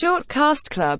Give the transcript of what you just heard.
Shortcast Club.